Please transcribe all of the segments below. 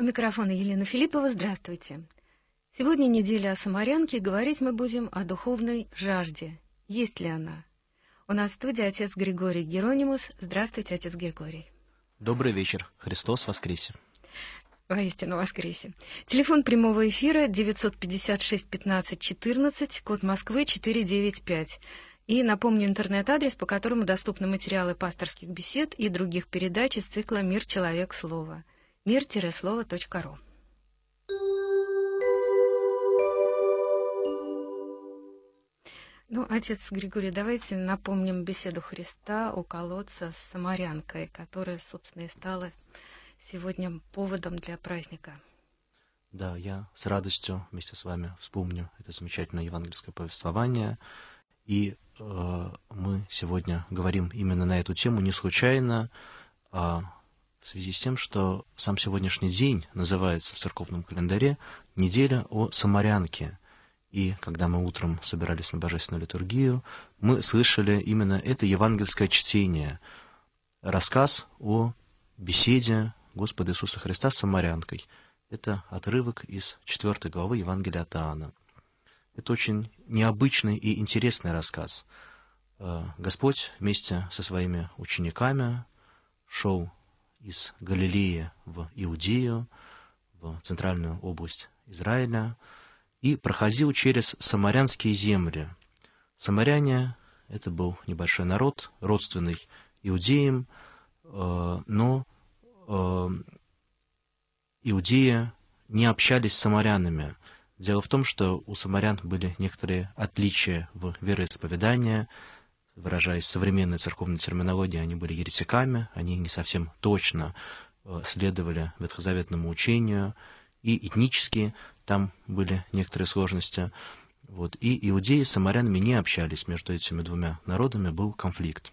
У микрофона Елена Филиппова. Здравствуйте. Сегодня неделя о самарянке. Говорить мы будем о духовной жажде. Есть ли она? У нас в студии отец Григорий Геронимус. Здравствуйте, отец Григорий. Добрый вечер. Христос воскресе. Воистину воскресе. Телефон прямого эфира 956 15 14, код Москвы 495. И напомню интернет-адрес, по которому доступны материалы пасторских бесед и других передач из цикла «Мир. Человек. Слово» мир-слово.ру. Ну, отец Григорий, давайте напомним беседу Христа у колодца с самарянкой, которая, собственно, и стала сегодня поводом для праздника. Да, я с радостью вместе с вами вспомню это замечательное евангельское повествование. И э, мы сегодня говорим именно на эту тему не случайно, а в связи с тем, что сам сегодняшний день называется в церковном календаре «Неделя о Самарянке». И когда мы утром собирались на божественную литургию, мы слышали именно это евангельское чтение, рассказ о беседе Господа Иисуса Христа с Самарянкой. Это отрывок из 4 главы Евангелия от Иоанна. Это очень необычный и интересный рассказ. Э, Господь вместе со своими учениками шел из Галилеи в Иудею, в центральную область Израиля, и проходил через самарянские земли. Самаряне — это был небольшой народ, родственный иудеям, э, но э, иудеи не общались с самарянами. Дело в том, что у самарян были некоторые отличия в вероисповедании, выражаясь современной церковной терминологией, они были еретиками, они не совсем точно э, следовали ветхозаветному учению, и этнически там были некоторые сложности. Вот. И иудеи с самарянами не общались, между этими двумя народами был конфликт.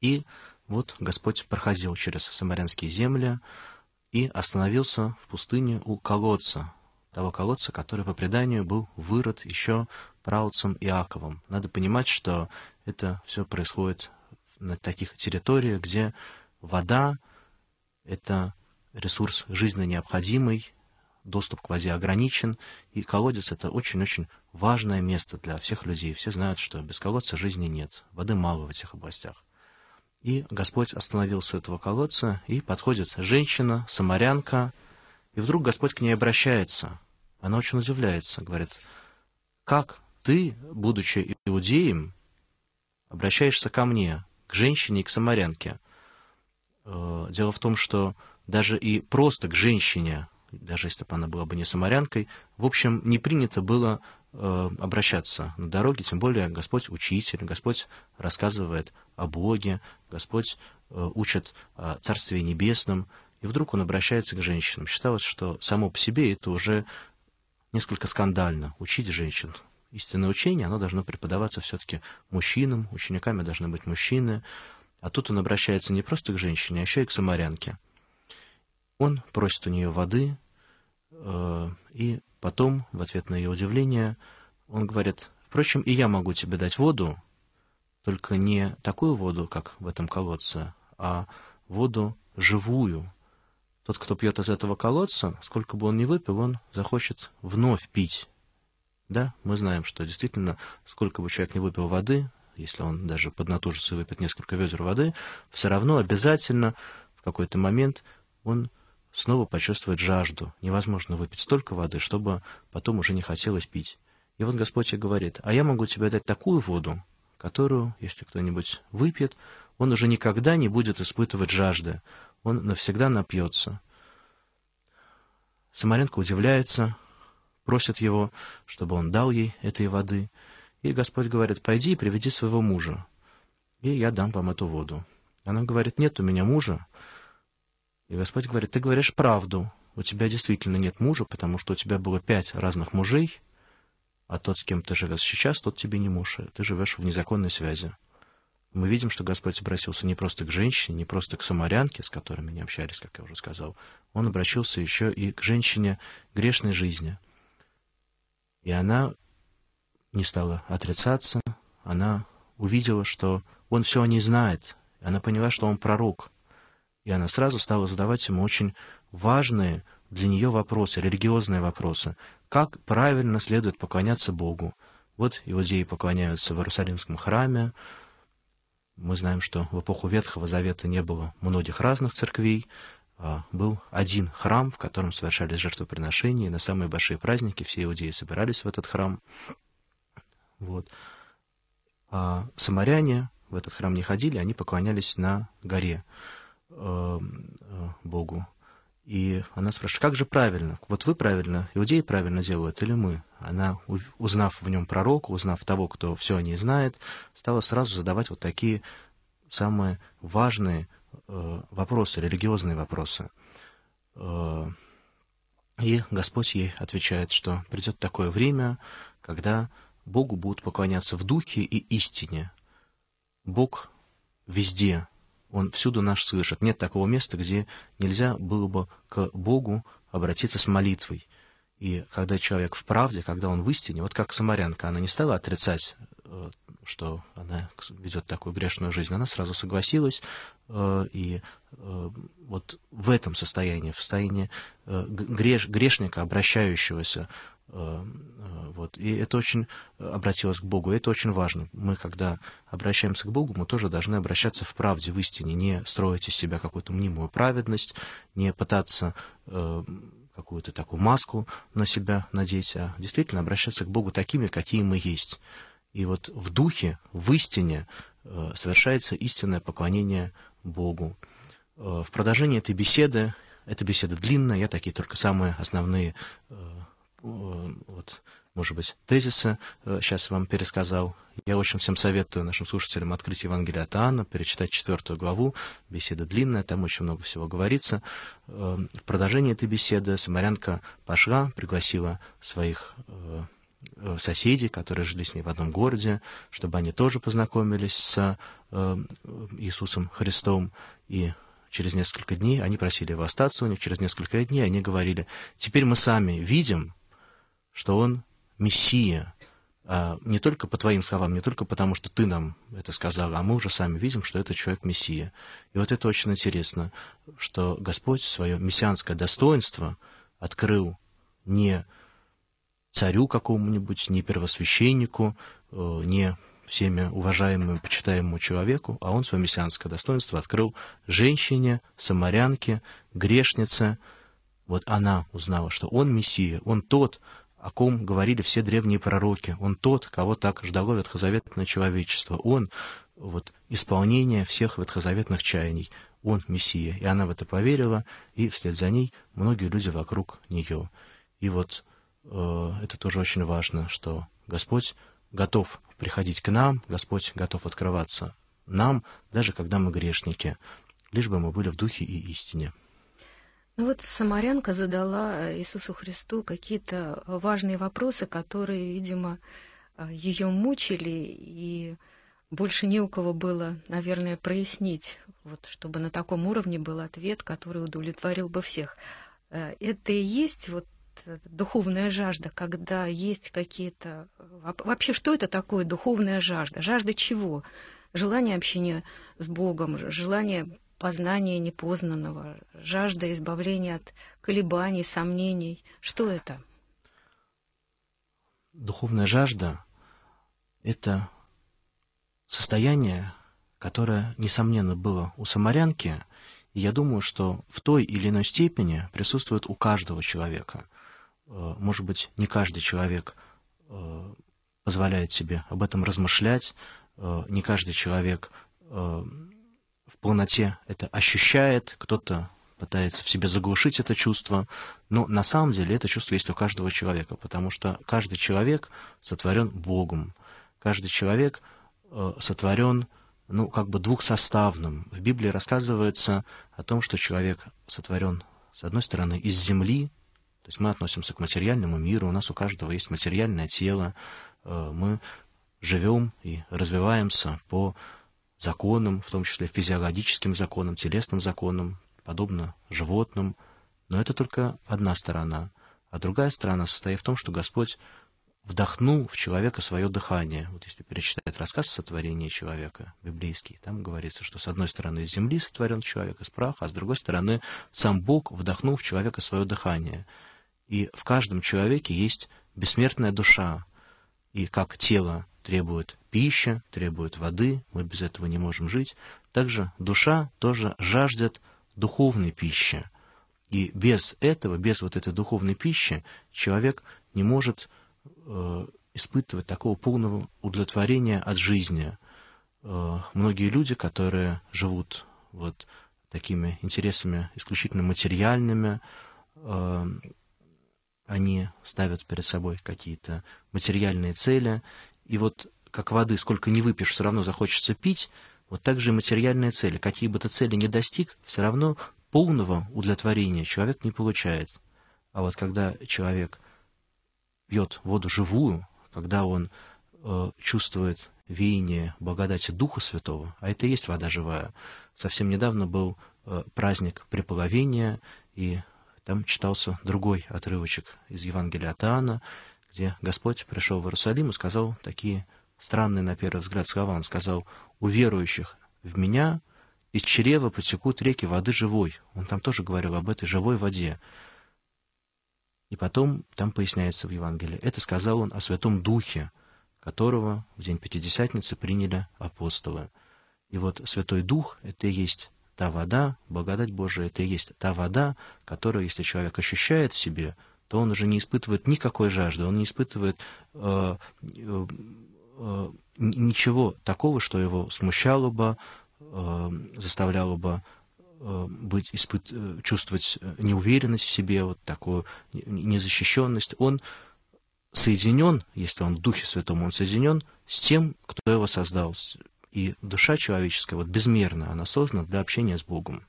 И вот Господь проходил через самарянские земли и остановился в пустыне у колодца, того колодца, который по преданию был вырод еще праотцем Иаковом. Надо понимать, что это все происходит на таких территориях, где вода — это ресурс жизненно необходимый, доступ к воде ограничен, и колодец — это очень-очень важное место для всех людей. Все знают, что без колодца жизни нет, воды мало в этих областях. И Господь остановился у этого колодца, и подходит женщина, самарянка, и вдруг Господь к ней обращается. Она очень удивляется, говорит, как ты, будучи иудеем, обращаешься ко мне, к женщине и к самарянке. Э, дело в том, что даже и просто к женщине, даже если бы она была бы не самарянкой, в общем, не принято было э, обращаться на дороге, тем более Господь учитель, Господь рассказывает о Боге, Господь э, учит о Царстве Небесном, и вдруг он обращается к женщинам. Считалось, что само по себе это уже несколько скандально, учить женщин истинное учение, оно должно преподаваться все-таки мужчинам, учениками должны быть мужчины. А тут он обращается не просто к женщине, а еще и к самарянке. Он просит у нее воды, э, и потом, в ответ на ее удивление, он говорит, впрочем, и я могу тебе дать воду, только не такую воду, как в этом колодце, а воду живую. Тот, кто пьет из этого колодца, сколько бы он ни выпил, он захочет вновь пить да, мы знаем, что действительно, сколько бы человек не выпил воды, если он даже поднатужится и выпьет несколько ведер воды, все равно обязательно в какой-то момент он снова почувствует жажду. Невозможно выпить столько воды, чтобы потом уже не хотелось пить. И вот Господь и говорит, а я могу тебе дать такую воду, которую, если кто-нибудь выпьет, он уже никогда не будет испытывать жажды, он навсегда напьется. Самаренко удивляется, просит его, чтобы он дал ей этой воды. И Господь говорит, пойди и приведи своего мужа, и я дам вам эту воду. Она говорит, нет у меня мужа. И Господь говорит, ты говоришь правду, у тебя действительно нет мужа, потому что у тебя было пять разных мужей, а тот, с кем ты живешь сейчас, тот тебе не муж, ты живешь в незаконной связи. Мы видим, что Господь обратился не просто к женщине, не просто к самарянке, с которыми не общались, как я уже сказал, Он обратился еще и к женщине грешной жизни — и она не стала отрицаться, она увидела, что он все о ней знает, она поняла, что он пророк. И она сразу стала задавать ему очень важные для нее вопросы, религиозные вопросы. Как правильно следует поклоняться Богу? Вот иудеи поклоняются в Иерусалимском храме. Мы знаем, что в эпоху Ветхого Завета не было многих разных церквей. А был один храм, в котором совершались жертвоприношения, на самые большие праздники все иудеи собирались в этот храм. Вот. А самаряне в этот храм не ходили, они поклонялись на горе э, э, Богу. И она спрашивает, как же правильно? Вот вы правильно, иудеи правильно делают или мы? Она, узнав в нем пророка, узнав того, кто все о ней знает, стала сразу задавать вот такие самые важные вопросы, религиозные вопросы. Э, и Господь ей отвечает, что придет такое время, когда Богу будут поклоняться в духе и истине. Бог везде, он всюду нас слышит. Нет такого места, где нельзя было бы к Богу обратиться с молитвой. И когда человек в правде, когда он в истине, вот как самарянка, она не стала отрицать, э, что она ведет такую грешную жизнь, она сразу согласилась, э, и э, вот в этом состоянии, в состоянии греш, грешника, обращающегося Э, э, вот. И это очень обратилось к Богу, это очень важно. Мы, когда обращаемся к Богу, мы тоже должны обращаться в правде, в истине, не строить из себя какую-то мнимую праведность, не пытаться э, какую-то такую маску на себя надеть, а действительно обращаться к Богу такими, какие мы есть. И вот в духе, в истине э, совершается истинное поклонение Богу. Э, в продолжении этой беседы, эта беседа длинная, я такие только самые основные э, вот, может быть, тезисы сейчас вам пересказал. Я очень всем советую нашим слушателям открыть Евангелие от Иоанна, перечитать четвертую главу. Беседа длинная, там очень много всего говорится. В продолжении этой беседы Самарянка пошла, пригласила своих соседей, которые жили с ней в одном городе, чтобы они тоже познакомились с Иисусом Христом. И через несколько дней они просили его остаться у них. Через несколько дней они говорили, теперь мы сами видим, что он Мессия, а не только по твоим словам, не только потому, что ты нам это сказал, а мы уже сами видим, что это человек Мессия. И вот это очень интересно, что Господь свое мессианское достоинство открыл не царю какому-нибудь, не первосвященнику, э, не всеми уважаемому, почитаемому человеку, а он свое мессианское достоинство открыл женщине, самарянке, грешнице. Вот она узнала, что он Мессия, он тот, о ком говорили все древние пророки. Он тот, кого так ждало ветхозаветное человечество. Он — вот, исполнение всех ветхозаветных чаяний. Он — Мессия. И она в это поверила, и вслед за ней многие люди вокруг нее. И вот это тоже очень важно, что Господь готов приходить к нам, Господь готов открываться нам, даже когда мы грешники, лишь бы мы были в духе и истине. Ну вот Самарянка задала э, Иисусу Христу какие-то важные вопросы, которые, видимо, э, ее мучили, и больше не у кого было, наверное, прояснить, вот, чтобы на таком уровне был ответ, который удовлетворил бы всех. Э, это и есть вот духовная жажда, когда есть какие-то... Вообще, что это такое духовная жажда? Жажда чего? Желание общения с Богом, желание познание непознанного, жажда избавления от колебаний, сомнений. Что это? Духовная жажда — это состояние, которое, несомненно, было у самарянки, и я думаю, что в той или иной степени присутствует у каждого человека. Э, может быть, не каждый человек э, позволяет себе об этом размышлять, э, не каждый человек в полноте это ощущает, кто-то пытается в себе заглушить это чувство, но на самом деле это чувство есть у каждого человека, потому что каждый человек сотворен Богом, каждый человек сотворен, ну, как бы двухсоставным. В Библии рассказывается о том, что человек сотворен, с одной стороны, из земли, то есть мы относимся к материальному миру, у нас у каждого есть материальное тело, э, мы живем и развиваемся по законам, в том числе физиологическим законам, телесным законам, подобно животным. Но это только одна сторона. А другая сторона состоит в том, что Господь вдохнул в человека свое дыхание. Вот если перечитать рассказ о сотворении человека, библейский, там говорится, что с одной стороны из земли сотворен человек из праха, а с другой стороны сам Бог вдохнул в человека свое дыхание. И в каждом человеке есть бессмертная душа. И как тело требует пищи, требует воды, мы без этого не можем жить, также душа тоже жаждет духовной пищи. И без этого, без вот этой духовной пищи, человек не может э, испытывать такого полного удовлетворения от жизни. Э, многие люди, которые живут вот такими интересами исключительно материальными, э, они ставят перед собой какие-то материальные цели, и вот как воды, сколько не выпьешь, все равно захочется пить, вот так же и материальные цели. Какие бы ты цели не достиг, все равно полного удовлетворения человек не получает. А вот когда человек пьет воду живую, когда он э, чувствует веяние благодати Духа Святого, а это и есть вода живая. Совсем недавно был э, праздник преполовения, и там читался другой отрывочек из Евангелия от Иоанна, где Господь пришел в Иерусалим и сказал такие странные, на первый взгляд, слова. Он сказал, «У верующих в меня из чрева потекут реки воды живой». Он там тоже говорил об этой живой воде. И потом там поясняется в Евангелии. Это сказал он о Святом Духе, которого в день Пятидесятницы приняли апостолы. И вот Святой Дух — это и есть та вода, благодать Божия — это и есть та вода, которую, если человек ощущает в себе, то он уже не испытывает никакой жажды, он не испытывает э, э, э, ничего такого, что его смущало бы, э, заставляло бы э, быть, испыт, э, чувствовать неуверенность в себе, вот такую незащищенность. Он соединен, если он в Духе Святом, он соединен с тем, кто его создал. И душа человеческая, вот безмерно, она создана для общения с Богом.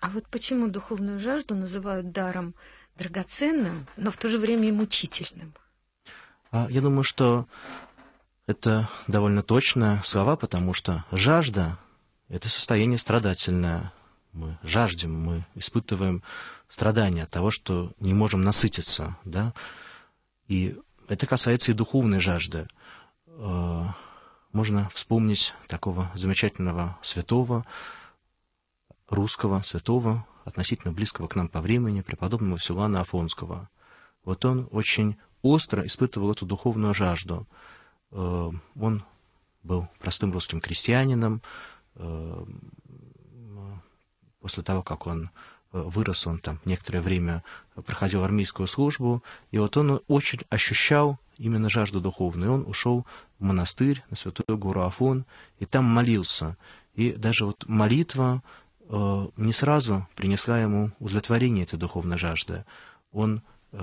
А вот почему духовную жажду называют даром драгоценным, но в то же время и мучительным? А, я думаю, что это довольно точные слова, потому что жажда — это состояние страдательное. Мы жаждем, мы испытываем страдания от того, что не можем насытиться, да, и это касается и духовной жажды. Можно вспомнить такого замечательного святого, русского святого, относительно близкого к нам по времени, преподобного Силана Афонского. Вот он очень остро испытывал эту духовную жажду — Э, он был простым русским крестьянином. Э, после того, как он э, вырос, он там некоторое время проходил армейскую службу, и вот он очень ощущал именно жажду духовную. И он ушел монастырь на Святую гору Афон, и там молился. И даже вот молитва не сразу принесла ему удовлетворение этой духовной жажды. Он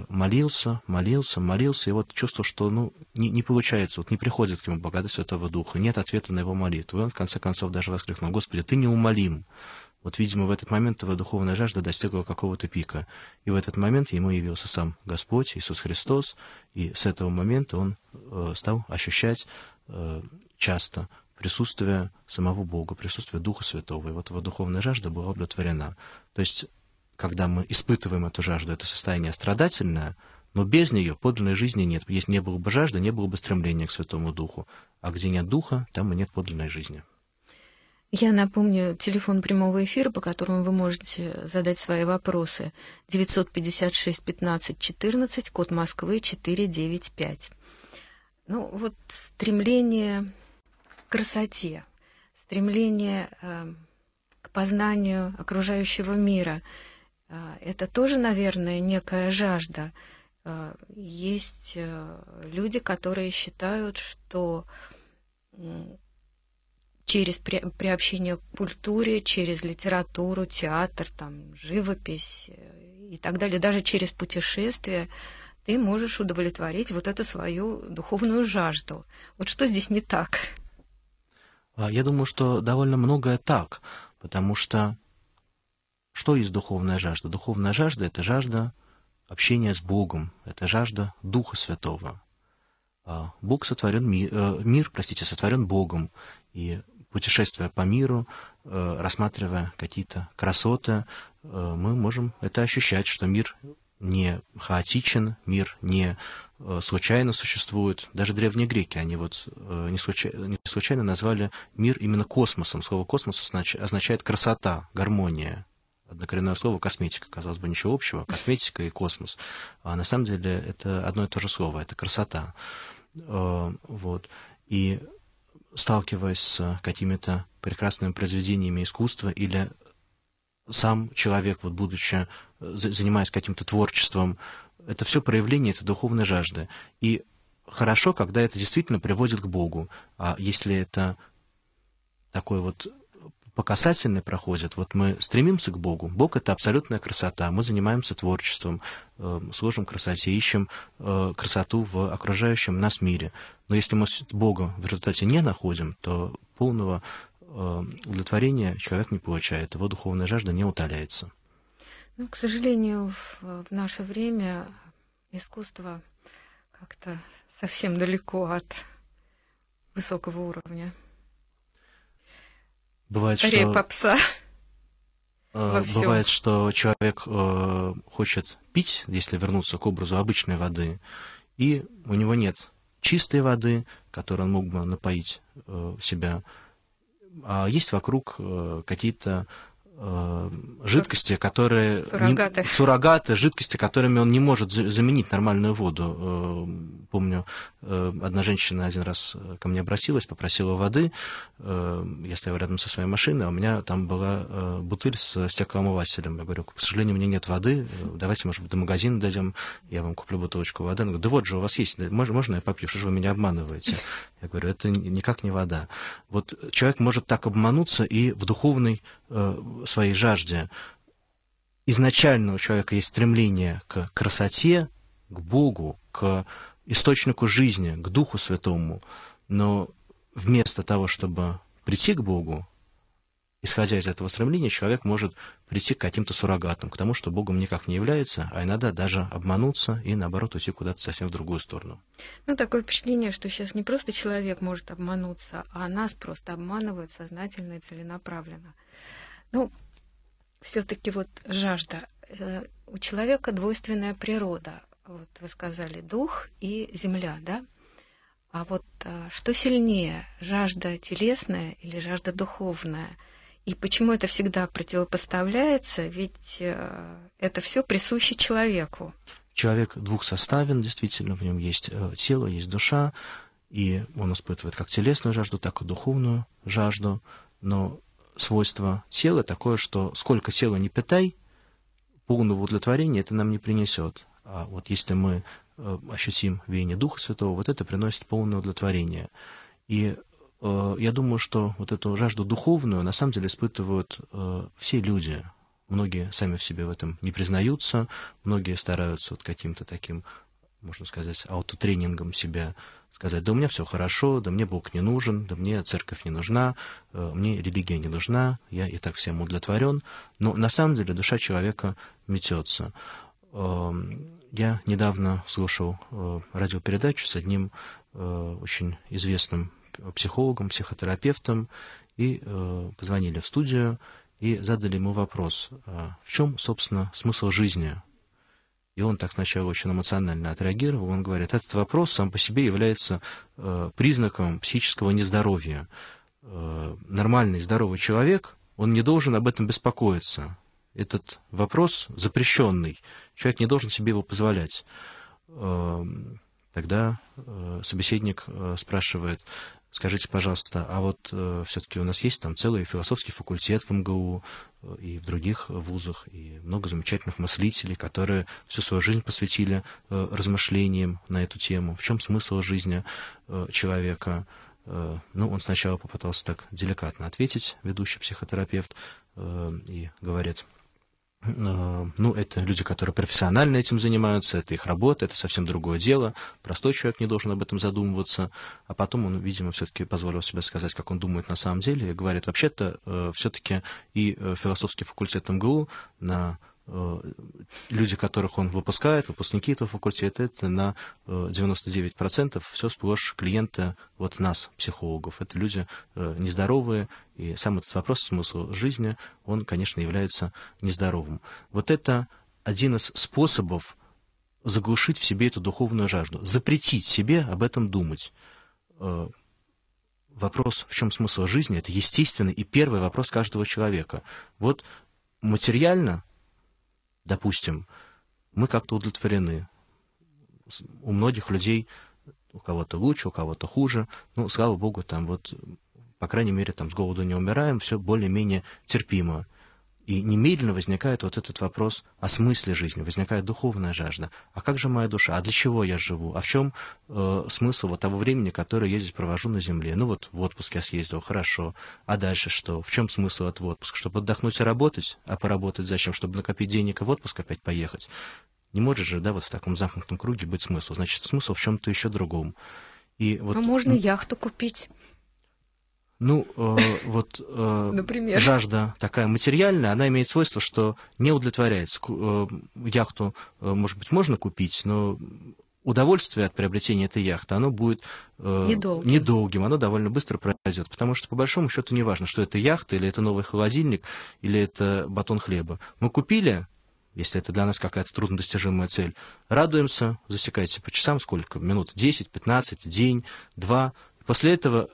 молился, молился, молился, и вот чувствовал, что ну, не, не получается, вот не приходит к нему благодать Святого Духа, нет ответа на его молитву. И он, в конце концов, даже воскликнул, «Господи, Ты неумолим!» Вот, видимо, в этот момент его духовная жажда достигла какого-то пика. И в этот момент ему явился сам Господь, Иисус Христос, и с этого момента он э, стал ощущать э, часто присутствие самого Бога, присутствие Духа Святого. И вот его духовная жажда была удовлетворена. То есть когда мы испытываем эту жажду, это состояние страдательное, но без нее подлинной жизни нет. Если не было бы жажды, не было бы стремления к Святому Духу. А где нет Духа, там и нет подлинной жизни. Я напомню телефон прямого эфира, по которому вы можете задать свои вопросы. 956 15 14, код Москвы 495. Ну вот стремление к красоте, стремление э, к познанию окружающего мира – а, это тоже, наверное, некая жажда. А, есть э, люди, которые считают, что через приобщение к культуре, через литературу, театр, там, живопись э, и так далее, даже через путешествие, ты можешь удовлетворить вот эту свою духовную жажду. Вот что здесь не так? А, я думаю, что довольно многое так, потому что что есть духовная жажда? Духовная жажда — это жажда общения с Богом, это жажда Духа Святого. А Бог сотворен э, мир, простите, сотворен Богом, и путешествуя по миру, э, рассматривая какие-то красоты, э, мы можем это ощущать, что мир не хаотичен, мир не случайно существует. Даже древние греки, они вот не случайно, не случайно назвали мир именно космосом. Слово космос означает красота, гармония. Однокоренное слово косметика, казалось бы, ничего общего, косметика и космос. А на самом деле это одно и то же слово, это красота. Вот. И сталкиваясь с какими-то прекрасными произведениями искусства или сам человек, вот будучи, занимаясь каким-то творчеством, это все проявление этой духовной жажды. И хорошо, когда это действительно приводит к Богу. А если это такой вот по касательной проходит, вот мы стремимся к Богу. Бог — это абсолютная красота. Мы занимаемся творчеством, э, служим красоте, ищем э, красоту в окружающем нас мире. Но если мы Бога в результате не находим, то полного э, удовлетворения человек не получает, его духовная жажда не утоляется. Ну, к сожалению, в наше время искусство как-то совсем далеко от высокого уровня. Бывает, Скорее что... попса. Э, бывает, что человек э, хочет пить, если вернуться к образу обычной воды, и у него нет чистой воды, которой он мог бы напоить э, себя, а есть вокруг э, какие-то жидкости, которые... Суррогаты. Не, суррогаты, жидкости, которыми он не может заменить нормальную воду. Э, помню, э, одна женщина один раз ко мне обратилась, попросила воды. Я стоял рядом со своей машиной, а у меня там была бутыль с стеклоомывателем. Я говорю, к сожалению, у меня нет воды, давайте, может быть, до магазина дойдем, я вам куплю бутылочку воды. Она говорит, да вот же у вас есть, можно, можно я попью, что же вы меня обманываете? Я говорю, это никак не вода. Вот человек может так обмануться и в духовной своей жажде. Изначально у человека есть стремление к красоте, к Богу, к источнику жизни, к Духу Святому, но вместо того, чтобы прийти к Богу, исходя из этого стремления, человек может прийти к каким-то суррогатам, к тому, что Богом никак не является, а иногда даже обмануться и, наоборот, уйти куда-то совсем в другую сторону. Ну, такое впечатление, что сейчас не просто человек может обмануться, а нас просто обманывают сознательно и целенаправленно. Ну, все-таки вот жажда. Э, у человека двойственная природа. Вот вы сказали дух и земля, да? А вот э, что сильнее, жажда телесная или жажда духовная? И почему это всегда противопоставляется? Ведь э, это все присуще человеку. Человек двухсоставен, действительно, в нем есть тело, есть душа, и он испытывает как телесную жажду, так и духовную жажду, но свойство тела такое, что сколько тела не питай, полного удовлетворения это нам не принесет. А вот если мы э, ощутим веяние Духа Святого, вот это приносит полное удовлетворение. И э, я думаю, что вот эту жажду духовную на самом деле испытывают э, все люди. Многие сами в себе в этом не признаются, многие стараются вот каким-то таким, можно сказать, аутотренингом себя сказать, да у меня все хорошо, да мне Бог не нужен, да мне церковь не нужна, э, мне религия не нужна, я и так всем удовлетворен. Но на самом деле душа человека метется. Эм, я недавно слушал э, радиопередачу с одним э, очень известным психологом, психотерапевтом, и позвонили в студию и задали ему вопрос, а в чем, собственно, смысл жизни? И он так сначала очень эмоционально отреагировал. Он говорит, этот вопрос сам по себе является э, признаком психического нездоровья. Э, нормальный, здоровый человек, он не должен об этом беспокоиться. Этот вопрос запрещенный. Человек не должен себе его позволять. Э, тогда э, собеседник спрашивает, Скажите, пожалуйста, а вот э, все-таки у нас есть там целый философский факультет в МГУ э, и в других вузах, и много замечательных мыслителей, которые всю свою жизнь посвятили э, размышлениям на эту тему. В чем смысл жизни э, человека? Э, ну, он сначала попытался так деликатно ответить, ведущий психотерапевт, э, и говорит, ну, это люди, которые профессионально этим занимаются, это их работа, это совсем другое дело. Простой человек не должен об этом задумываться. А потом он, видимо, все-таки позволил себе сказать, как он думает на самом деле, и говорит, вообще-то, э, все-таки и э, философский факультет МГУ на Э, люди, которых он выпускает, выпускники этого факультета, это на 99% э, все сплошь клиенты вот нас, психологов. Это люди э, нездоровые, и сам этот вопрос, смысл жизни, он, конечно, является нездоровым. Вот это один из способов заглушить в себе эту духовную жажду, запретить себе об этом думать. Э, вопрос, в чем смысл жизни, это естественный и первый вопрос каждого человека. Вот материально, допустим, мы как-то удовлетворены. У многих людей, у кого-то лучше, у кого-то хуже, ну, слава богу, там вот, по крайней мере, там с голоду не умираем, все более-менее терпимо. И немедленно возникает вот этот вопрос о смысле жизни, возникает духовная жажда. А как же моя душа? А для чего я живу? А в чем э, смысл вот того времени, которое я здесь провожу на земле? Ну вот в отпуск я съездил, хорошо. А дальше что? В чем смысл этого отпуска? Чтобы отдохнуть и работать? А поработать зачем? Чтобы накопить денег и в отпуск опять поехать? Не может же, да, вот в таком замкнутом круге быть смысл. Значит, смысл в чем-то еще другом. И вот, а можно яхту купить? Ну, э, вот э, Например? жажда такая материальная, она имеет свойство, что не удовлетворяется. Э, яхту, э, может быть, можно купить, но удовольствие от приобретения этой яхты, оно будет э, недолгим. недолгим, оно довольно быстро пройдет, потому что, по большому счету, не важно, что это яхта, или это новый холодильник, или это батон хлеба. Мы купили, если это для нас какая-то труднодостижимая цель, радуемся, засекайте по часам сколько, минут 10, 15, день, два. После этого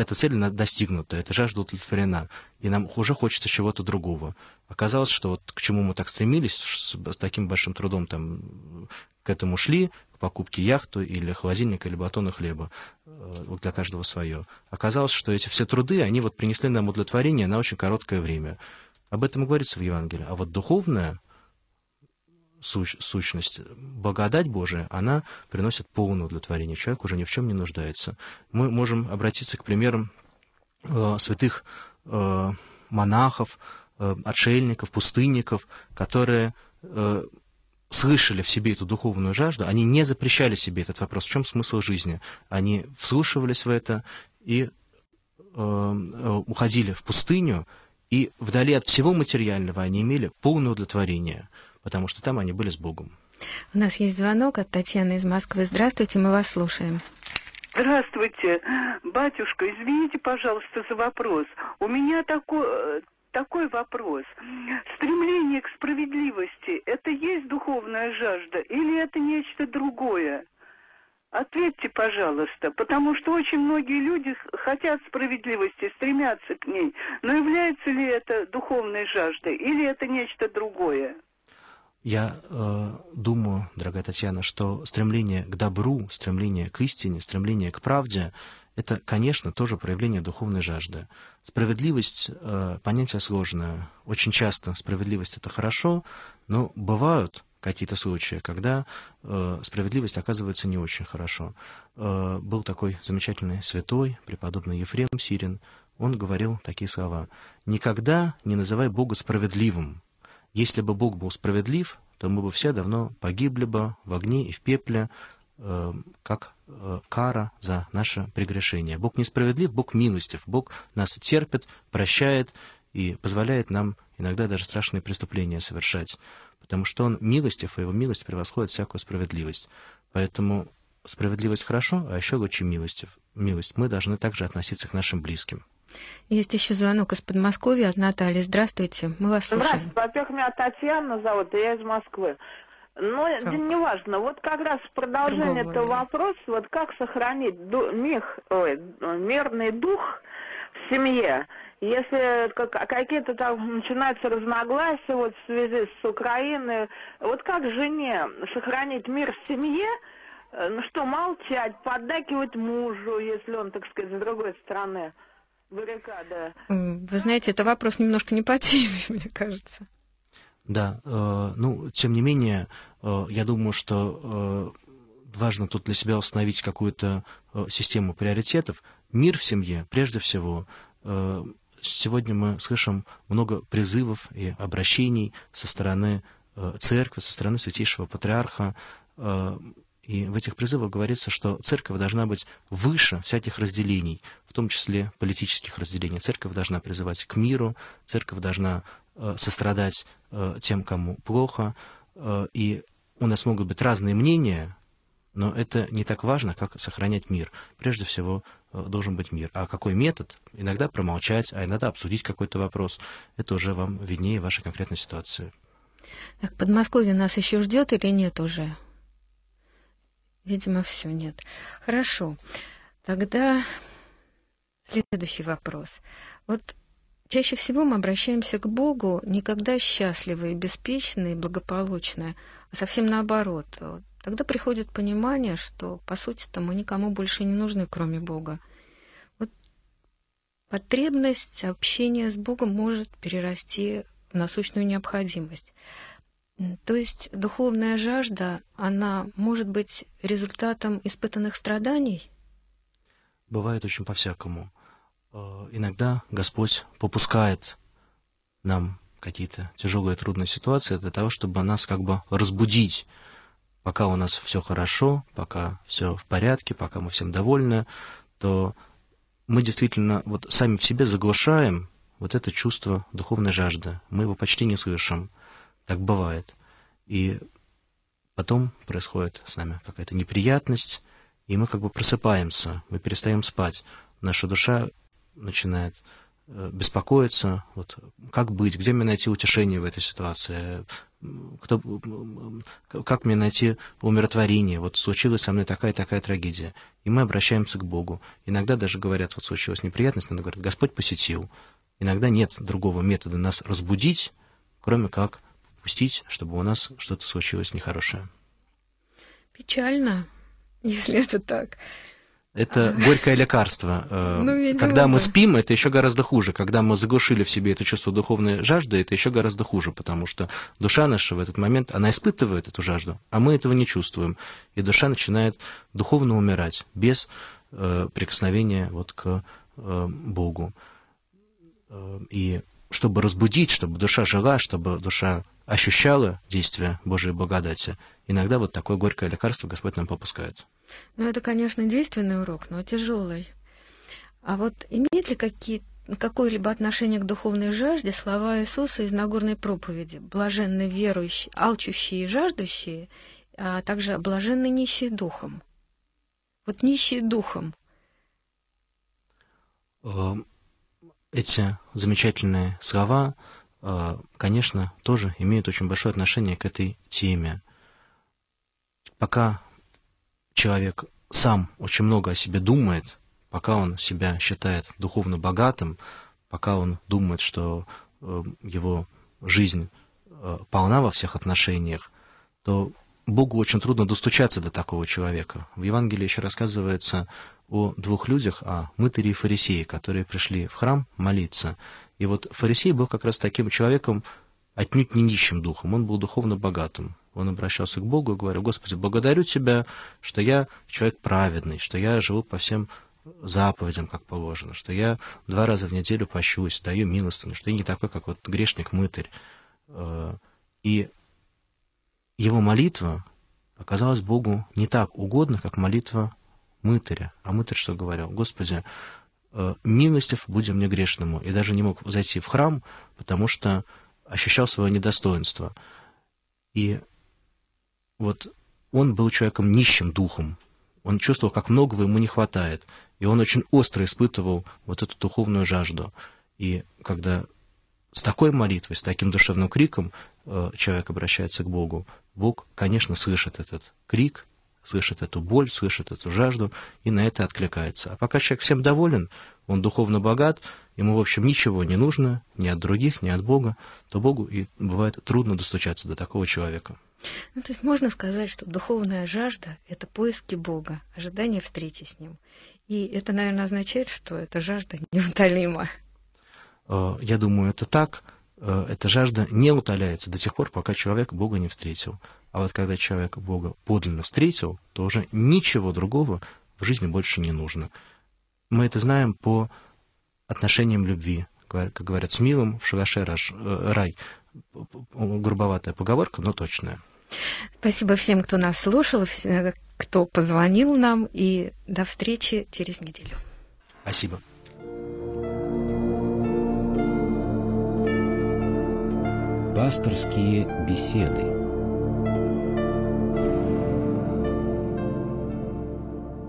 эта цель достигнута, эта жажда удовлетворена, и нам уже хочется чего-то другого. Оказалось, что вот к чему мы так стремились, с, таким большим трудом там к этому шли, к покупке яхту или холодильника или батона хлеба, э, вот для каждого свое. Оказалось, что эти все труды, они вот принесли нам удовлетворение на очень короткое время. Об этом и говорится в Евангелии. А вот духовное, сущ, сущность, благодать Божия, она приносит полное удовлетворение. Человек уже ни в чем не нуждается. Мы можем обратиться к примерам э, святых э, монахов, э, отшельников, пустынников, которые э, слышали в себе эту духовную жажду, они не запрещали себе этот вопрос, в чем смысл жизни. Они вслушивались в это и э, э уходили в пустыню, и вдали от всего материального они имели полное удовлетворение – потому что там они были с Богом. У нас есть звонок от Татьяны из Москвы. Здравствуйте, мы вас слушаем. Здравствуйте, батюшка, извините, пожалуйста, за вопрос. У меня такой, такой вопрос. Стремление к справедливости – это есть духовная жажда или это нечто другое? Ответьте, пожалуйста, потому что очень многие люди хотят справедливости, стремятся к ней. Но является ли это духовной жаждой или это нечто другое? Я э, думаю, дорогая Татьяна, что стремление к добру, стремление к истине, стремление к правде — это, конечно, тоже проявление духовной жажды. Справедливость э, — понятие сложное. Очень часто справедливость — это хорошо, но бывают какие-то случаи, когда э, справедливость оказывается не очень хорошо. Э, был такой замечательный святой, преподобный Ефрем Сирин, он говорил такие слова. «Никогда не называй Бога справедливым, если бы Бог был справедлив, то мы бы все давно погибли бы в огне и в пепле, э, как э, кара за наше прегрешение. Бог несправедлив, Бог милостив, Бог нас терпит, прощает и позволяет нам иногда даже страшные преступления совершать, потому что Он милостив, и Его милость превосходит всякую справедливость. Поэтому справедливость хорошо, а еще лучше милостив. милость. Мы должны также относиться к нашим близким. Есть еще звонок из Подмосковья от Натальи. Здравствуйте, мы вас слушаем. Здравствуйте, во-первых, меня Татьяна зовут, я из Москвы. Но как? неважно, вот как раз продолжение этого вопроса, вот как сохранить ду- мих, ой, мирный дух в семье, если какие-то там начинаются разногласия вот в связи с Украиной, вот как жене сохранить мир в семье, э, ну что, молчать, поддакивать мужу, если он, так сказать, с другой стороны баррикада. Вы знаете, это вопрос немножко не по теме, мне кажется. Да, э, ну, тем не менее, э, я думаю, что э, важно тут для себя установить какую-то э, систему приоритетов. Мир в семье, прежде всего. Э, сегодня мы слышим много призывов и обращений со стороны э, церкви, со стороны святейшего патриарха. Э, и в этих призывах говорится, что церковь должна быть выше всяких разделений, в том числе политических разделений. Церковь должна призывать к миру, церковь должна э, сострадать э, тем, кому плохо. Э, и у нас могут быть разные мнения, но это не так важно, как сохранять мир. Прежде всего, должен быть мир. А какой метод? Иногда промолчать, а иногда обсудить какой-то вопрос. Это уже вам виднее вашей конкретной ситуации. Так, Подмосковье нас еще ждет или нет уже? Видимо, все нет. Хорошо. Тогда следующий вопрос. Вот чаще всего мы обращаемся к Богу не когда счастливые, беспечные, благополучные, а совсем наоборот. Тогда приходит понимание, что, по сути-то, мы никому больше не нужны, кроме Бога. Вот потребность общения с Богом может перерасти в насущную необходимость. То есть духовная жажда, она может быть результатом испытанных страданий? Бывает очень по-всякому. Э, иногда Господь попускает нам какие-то тяжелые трудные ситуации для того, чтобы нас как бы разбудить, пока у нас все хорошо, пока все в порядке, пока мы всем довольны, то мы действительно вот сами в себе заглушаем вот это чувство духовной жажды. Мы его почти не слышим. Так бывает. И потом происходит с нами какая-то неприятность, и мы как бы просыпаемся, мы перестаем спать. Наша душа начинает э, беспокоиться, вот, как быть, где мне найти утешение в этой ситуации, кто, как мне найти умиротворение, вот случилась со мной такая-такая трагедия. И мы обращаемся к Богу. Иногда даже говорят, вот случилась неприятность, надо говорить, Господь посетил. Иногда нет другого метода нас разбудить, кроме как пустить, чтобы у нас что-то случилось нехорошее. Печально, если это так. Это горькое лекарство. Э, ну, видимо, Когда мы спим, это еще гораздо хуже. Когда мы заглушили в себе это чувство духовной жажды, это еще гораздо хуже, потому что душа наша в этот момент, она испытывает эту жажду, а мы этого не чувствуем. И душа начинает духовно умирать без э, прикосновения вот к э, Богу. Э, и чтобы разбудить, чтобы душа жила, чтобы душа ощущала действие Божьей благодати, иногда вот такое горькое лекарство Господь нам попускает. Ну, это, конечно, действенный урок, но тяжелый. А вот имеет ли какие какое-либо отношение к духовной жажде слова Иисуса из Нагорной проповеди «блаженны верующие, алчущие и жаждущие», а также «блаженны нищие духом». Вот нищие духом. Эм, эти замечательные слова, э, конечно, тоже имеют очень большое отношение к этой теме. Пока человек сам очень много о себе думает, пока он себя считает духовно богатым, пока он думает, что э, его жизнь э, полна во всех отношениях, то Богу очень трудно достучаться до такого человека. В Евангелии еще рассказывается о двух людях, о мытаре и фарисее, которые пришли в храм молиться. И вот фарисей был как раз таким человеком, отнюдь не нищим духом, он был духовно богатым. Он обращался к Богу и говорил, Господи, благодарю Тебя, что я человек праведный, что я живу по всем заповедям, как положено, что я два раза в неделю пощусь, даю милостыню, что я не такой, как вот грешник-мытарь. Э, и его молитва оказалась Богу не так угодна, как молитва мытаря. А мытарь что говорил? Господи, милостив будем мне грешному. И даже не мог зайти в храм, потому что ощущал свое недостоинство. И вот он был человеком нищим духом. Он чувствовал, как многого ему не хватает. И он очень остро испытывал вот эту духовную жажду. И когда с такой молитвой, с таким душевным криком э, человек обращается к Богу, Бог, конечно, слышит этот крик, слышит эту боль, слышит эту жажду и на это откликается. А пока человек всем доволен, он духовно богат, ему, в общем, ничего не нужно ни от других, ни от Бога, то Богу и бывает трудно достучаться до такого человека. Ну, то есть можно сказать, что духовная жажда — это поиски Бога, ожидание встречи с Ним. И это, наверное, означает, что эта жажда неутолима. Э, я думаю, это так. Э, эта жажда не утоляется до тех пор, пока человек Бога не встретил. А вот когда человек Бога подлинно встретил, то уже ничего другого в жизни больше не нужно. Мы это знаем по отношениям любви. Как говорят, с милым в шалаше э, рай. Грубоватая поговорка, но точная. Спасибо всем, кто нас слушал, кто позвонил нам, и до встречи через неделю. Спасибо. Пасторские беседы.